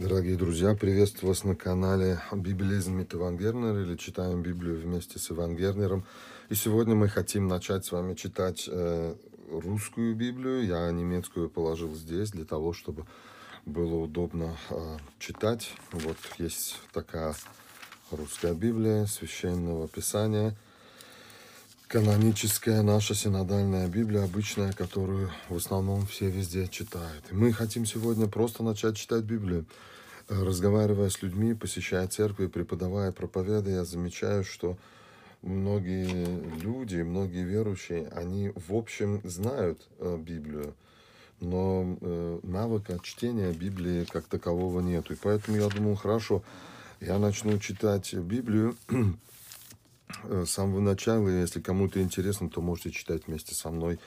Дорогие друзья, приветствую вас на канале Библизм mit Иван Гернер или читаем Библию вместе с Иван Гернером. И сегодня мы хотим начать с вами читать э, русскую Библию. Я немецкую положил здесь для того, чтобы было удобно э, читать. Вот есть такая русская Библия Священного Писания – каноническая наша синодальная Библия, обычная, которую в основном все везде читают. И мы хотим сегодня просто начать читать Библию. Э, разговаривая с людьми, посещая церкви, преподавая проповеды, я замечаю, что многие люди, многие верующие, они в общем знают э, Библию, но э, навыка чтения Библии как такового нету. И поэтому я думал, хорошо, я начну читать Библию, с самого начала. Если кому-то интересно, то можете читать вместе со мной.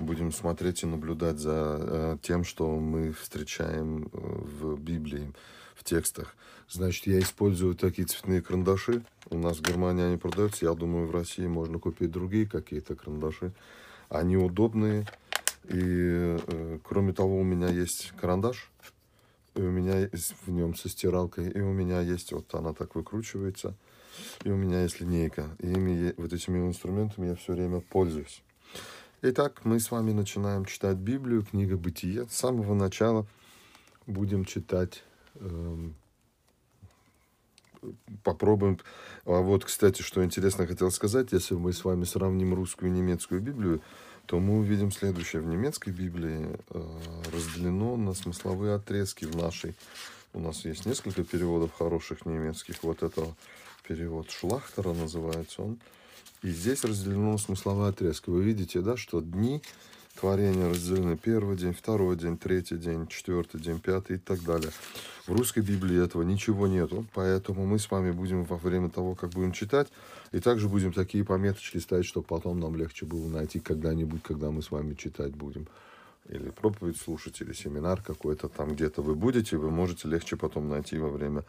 Будем смотреть и наблюдать за э, тем, что мы встречаем э, в Библии, в текстах. Значит, я использую такие цветные карандаши. У нас в Германии они продаются. Я думаю, в России можно купить другие какие-то карандаши. Они удобные. И кроме того, у меня есть карандаш. И у меня есть в нем со стиралкой. И у меня есть, вот она так выкручивается – и у меня есть линейка. И ими, вот этими инструментами я все время пользуюсь. Итак, мы с вами начинаем читать Библию, книга Бытия. С самого начала будем читать эм, попробуем. А вот, кстати, что интересно хотел сказать, если мы с вами сравним русскую и немецкую Библию, то мы увидим следующее. В немецкой Библии э, разделено на смысловые отрезки в нашей. У нас есть несколько переводов хороших немецких. Вот этого перевод Шлахтера называется он. И здесь разделено смысловые отрезки. Вы видите, да, что дни творения разделены первый день, второй день, третий день, четвертый день, пятый и так далее. В русской Библии этого ничего нету, поэтому мы с вами будем во время того, как будем читать, и также будем такие пометочки ставить, чтобы потом нам легче было найти когда-нибудь, когда мы с вами читать будем. Или проповедь слушать, или семинар какой-то там где-то вы будете, вы можете легче потом найти во время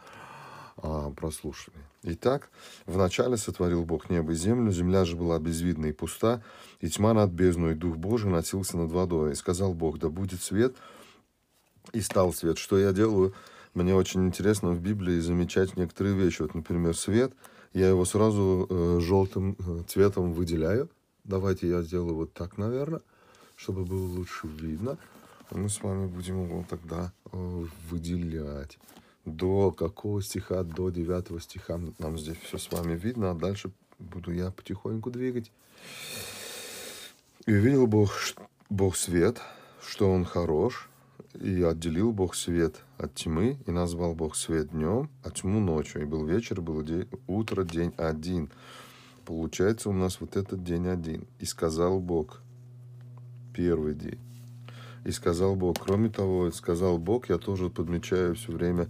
а, прослушивания. Итак, вначале сотворил Бог небо и землю, земля же была безвидна и пуста, и тьма над бездной, и Дух Божий носился над водой. И сказал Бог, да будет свет, и стал свет. Что я делаю? Мне очень интересно в Библии замечать некоторые вещи. Вот, например, свет, я его сразу э, желтым э, цветом выделяю. Давайте я сделаю вот так, наверное, чтобы было лучше видно. Мы с вами будем его тогда э, выделять до какого стиха, до девятого стиха нам здесь все с вами видно, а дальше буду я потихоньку двигать. И увидел Бог, Бог свет, что он хорош, и отделил Бог свет от тьмы, и назвал Бог свет днем, а тьму ночью. И был вечер, был день, утро, день один. Получается у нас вот этот день один. И сказал Бог, первый день. И сказал Бог, кроме того, сказал Бог, я тоже подмечаю все время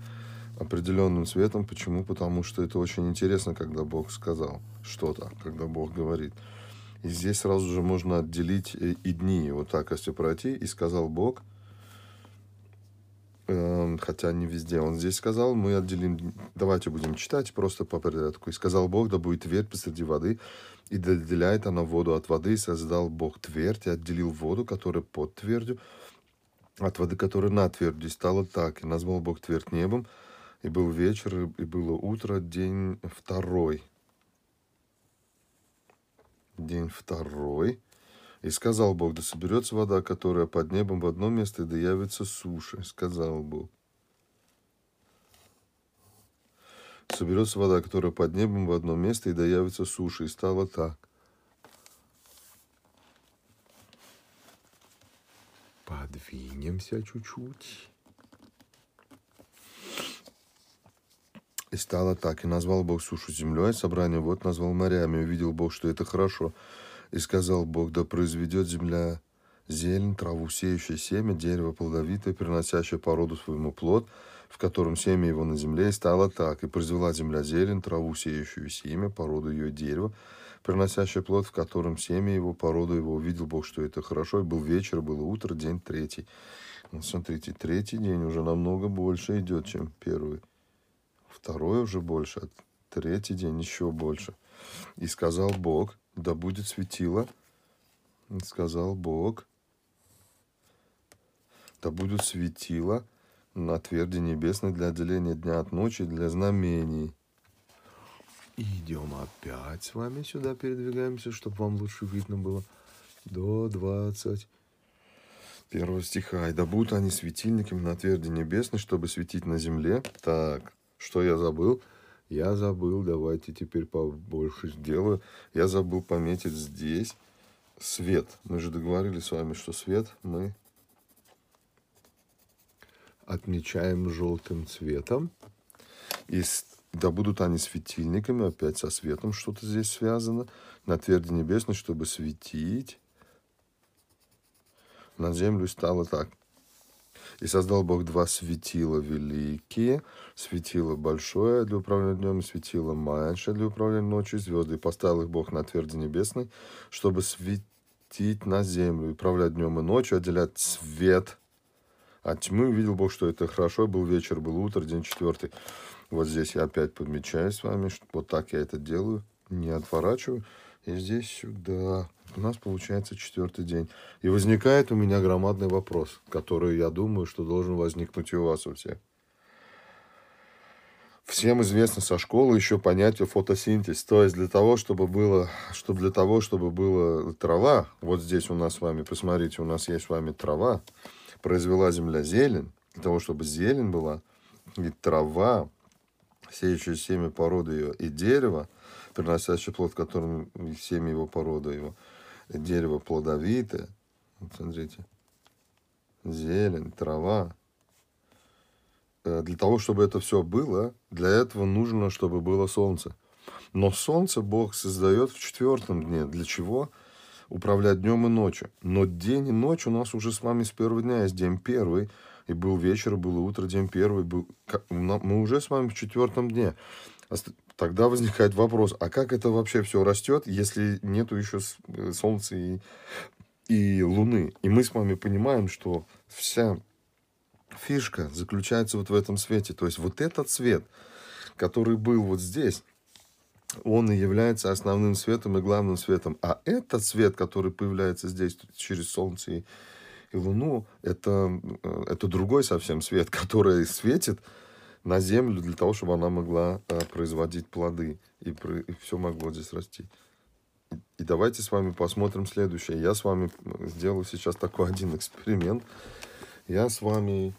определенным цветом. Почему? Потому что это очень интересно, когда Бог сказал что-то, когда Бог говорит. И здесь сразу же можно отделить и дни. Вот так, если пройти, и сказал Бог, хотя не везде. Он здесь сказал, мы отделим, давайте будем читать просто по порядку. И сказал Бог, да будет твердь посреди воды, и отделяет она воду от воды, и создал Бог твердь, и отделил воду, которая под твердью, от воды, которая на твердью, и стало так. И назвал Бог твердь небом, и был вечер, и было утро, день второй. День второй. И сказал Бог, да соберется вода, которая под небом в одно место, и да явится суша. Сказал Бог. Соберется вода, которая под небом в одно место, и да явится суша. И стало так. Подвинемся чуть-чуть. И стало так, и назвал Бог сушу землей, собрание вот назвал морями, увидел Бог, что это хорошо. И сказал Бог, да произведет земля зелень, траву, сеющее семя, дерево плодовитое, приносящее породу своему плод, в котором семя его на земле, и стало так. И произвела земля зелень, траву, сеющую семя, породу ее дерева, приносящее плод, в котором семя его, породу его. Увидел Бог, что это хорошо, и был вечер, было утро, день третий. Вот смотрите, третий день уже намного больше идет, чем первый второй уже больше, а третий день еще больше. И сказал Бог, да будет светило. И сказал Бог, да будет светило на тверди небесной для отделения дня от ночи, для знамений. Идем опять с вами сюда, передвигаемся, чтобы вам лучше видно было. До 20 первого стиха. «И да будут они светильниками на тверди небесной, чтобы светить на земле». Так, что я забыл? Я забыл, давайте теперь побольше сделаю. Я забыл пометить здесь свет. Мы же договорились с вами, что свет мы отмечаем желтым цветом. И да будут они светильниками, опять со светом что-то здесь связано, на тверди небесной, чтобы светить на землю стало так. И создал Бог два светила великие, светило большое для управления днем, светило меньшее для управления ночью, звезды. И поставил их Бог на тверди небесной, чтобы светить на землю, управлять днем и ночью, отделять свет от тьмы. Увидел Бог, что это хорошо. Был вечер, был утро, день четвертый. Вот здесь я опять подмечаю с вами, что вот так я это делаю, не отворачиваю. И здесь сюда у нас получается четвертый день. И возникает у меня громадный вопрос, который, я думаю, что должен возникнуть и у вас у всех. Всем известно со школы еще понятие фотосинтез. То есть для того, чтобы было, чтобы для того, чтобы была трава, вот здесь у нас с вами, посмотрите, у нас есть с вами трава, произвела земля зелень, для того, чтобы зелень была, и трава, сеющая семя породы ее, и дерево, приносящее плод, которым семя его порода его, дерево плодовитое. Вот смотрите. Зелень, трава. Э, для того, чтобы это все было, для этого нужно, чтобы было солнце. Но солнце Бог создает в четвертом дне. Для чего? Управлять днем и ночью. Но день и ночь у нас уже с вами с первого дня есть день первый. И был вечер, было утро, день первый. Был... Мы уже с вами в четвертом дне. Тогда возникает вопрос, а как это вообще все растет, если нету еще э, Солнца и, и Луны? И мы с вами понимаем, что вся фишка заключается вот в этом свете. То есть вот этот свет, который был вот здесь, он и является основным светом и главным светом. А этот свет, который появляется здесь через Солнце и, и Луну, это, э, это другой совсем свет, который светит на землю для того, чтобы она могла а, производить плоды, и, и все могло здесь расти. И давайте с вами посмотрим следующее. Я с вами сделаю сейчас такой один эксперимент. Я с вами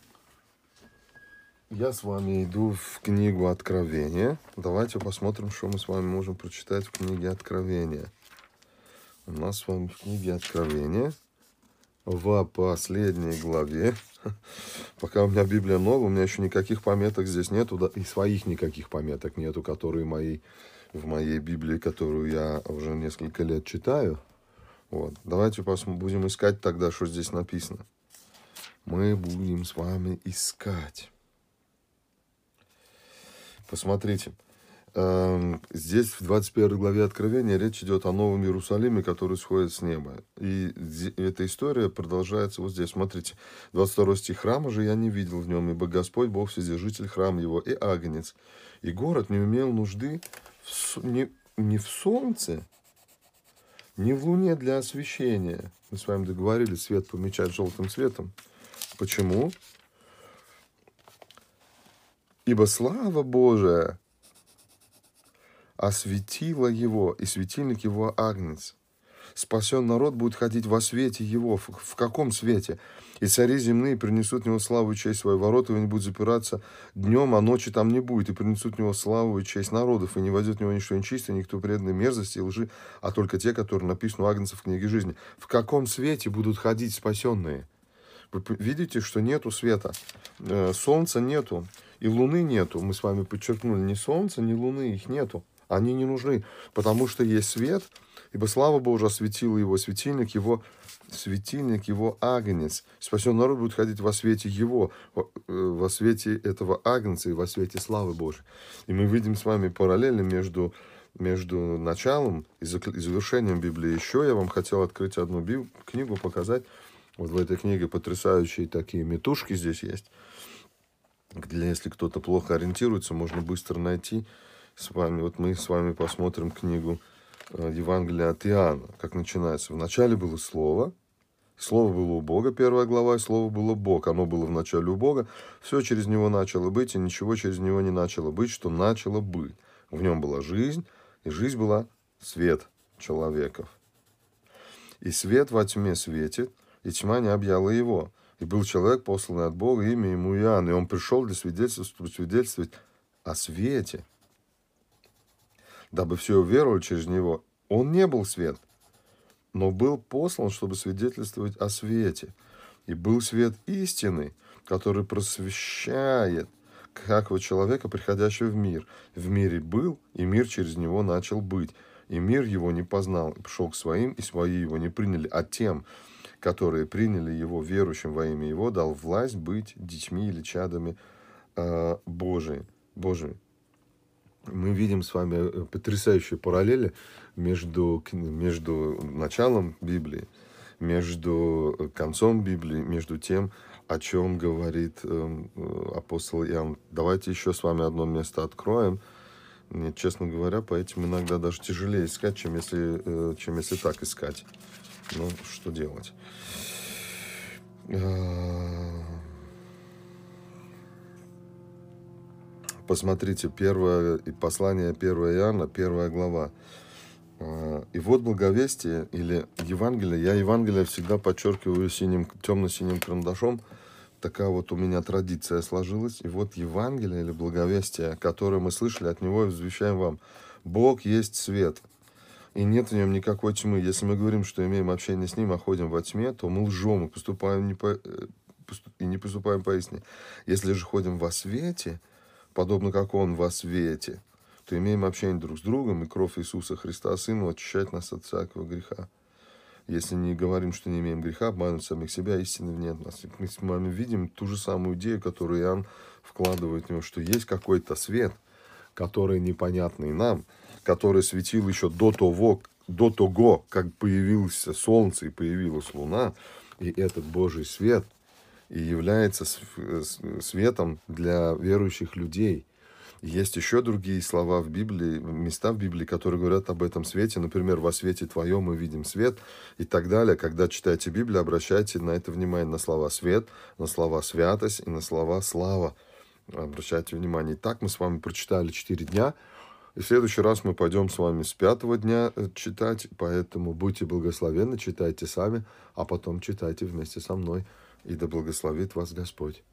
я с вами иду в книгу Откровения. Давайте посмотрим, что мы с вами можем прочитать в книге Откровения. У нас с вами в книге Откровения в последней главе Пока у меня Библия новая, у меня еще никаких пометок здесь нету, да, и своих никаких пометок нету, которые мои, в моей Библии, которую я уже несколько лет читаю. Вот. Давайте посмотрим, будем искать тогда, что здесь написано. Мы будем с вами искать. Посмотрите. Эм, здесь в 21 главе Откровения речь идет о Новом Иерусалиме, который сходит с неба. И эта история продолжается вот здесь. Смотрите, 22 стих. «Храма же я не видел в нем, ибо Господь Бог Вседержитель храм его и агнец. И город не имел нужды в, не, не в солнце, не в луне для освещения». Мы с вами договорились свет помечать желтым цветом. Почему? Ибо слава Божия осветила его, и светильник его Агнец. Спасен народ будет ходить во свете его. В, каком свете? И цари земные принесут в него славу и честь свои ворота, и не будут запираться днем, а ночи там не будет, и принесут в него славу и честь народов, и не войдет в него ничто нечистое, никто преданный мерзости и лжи, а только те, которые написаны у Агнца в книге жизни. В каком свете будут ходить спасенные? Вы видите, что нету света, э, солнца нету, и луны нету. Мы с вами подчеркнули, ни солнца, ни луны, их нету. Они не нужны, потому что есть свет, ибо слава Божия осветила его светильник, его светильник, его агнец. Спасен народ будет ходить во свете его, во свете этого агнца и во свете славы Божьей. И мы видим с вами параллели между, между началом и завершением Библии. Еще я вам хотел открыть одну биб... книгу, показать. Вот в этой книге потрясающие такие метушки здесь есть. Где, если кто-то плохо ориентируется, можно быстро найти с вами, вот мы с вами посмотрим книгу э, Евангелия от Иоанна, как начинается. Вначале было Слово, Слово было у Бога, первая глава, и Слово было Бог. Оно было в начале у Бога. Все через Него начало быть, и ничего через Него не начало быть, что начало быть. В нем была жизнь, и жизнь была свет человеков. И свет во тьме светит, и тьма не объяла его. И был человек, посланный от Бога, имя ему Иоанн, и он пришел для свидетельства, свидетельствовать о свете, дабы все уверовали через него. Он не был свет, но был послан, чтобы свидетельствовать о свете. И был свет истины, который просвещает всякого человека, приходящего в мир. В мире был, и мир через него начал быть. И мир его не познал, и пришел к своим, и свои его не приняли. А тем, которые приняли его верующим во имя его, дал власть быть детьми или чадами э, Божиими. Божиими мы видим с вами э, потрясающие параллели между, между началом Библии, между э, концом Библии, между тем, о чем говорит эм, э, апостол Иоанн. Давайте еще с вами одно место откроем. Мне, честно говоря, по этим иногда даже тяжелее искать, чем если, чем если так искать. Ну, что делать? Посмотрите, первое послание 1 Иоанна, первая глава. А, и вот благовестие или Евангелие. Я Евангелие всегда подчеркиваю синим, темно-синим карандашом. Такая вот у меня традиция сложилась. И вот Евангелие или благовестие, которое мы слышали от него, возвещаем вам. Бог есть свет, и нет в нем никакой тьмы. Если мы говорим, что имеем общение с Ним, а ходим во тьме, то мы лжем и поступаем не по, э, и не поступаем по истине. Если же ходим во свете, подобно как Он во свете, то имеем общение друг с другом, и кровь Иисуса Христа, Сына, очищает нас от всякого греха. Если не говорим, что не имеем греха, обманываем самих себя, истины нет нас. Мы с вами видим ту же самую идею, которую Иоанн вкладывает в него, что есть какой-то свет, который непонятный нам, который светил еще до того, до того, как появилось солнце и появилась луна, и этот Божий свет и является светом для верующих людей. Есть еще другие слова в Библии, места в Библии, которые говорят об этом свете. Например, «Во свете твоем мы видим свет» и так далее. Когда читаете Библию, обращайте на это внимание, на слова «свет», на слова «святость» и на слова «слава». Обращайте внимание. Итак, мы с вами прочитали четыре дня. И в следующий раз мы пойдем с вами с пятого дня э, читать, поэтому будьте благословенны, читайте сами, а потом читайте вместе со мной и да благословит вас Господь.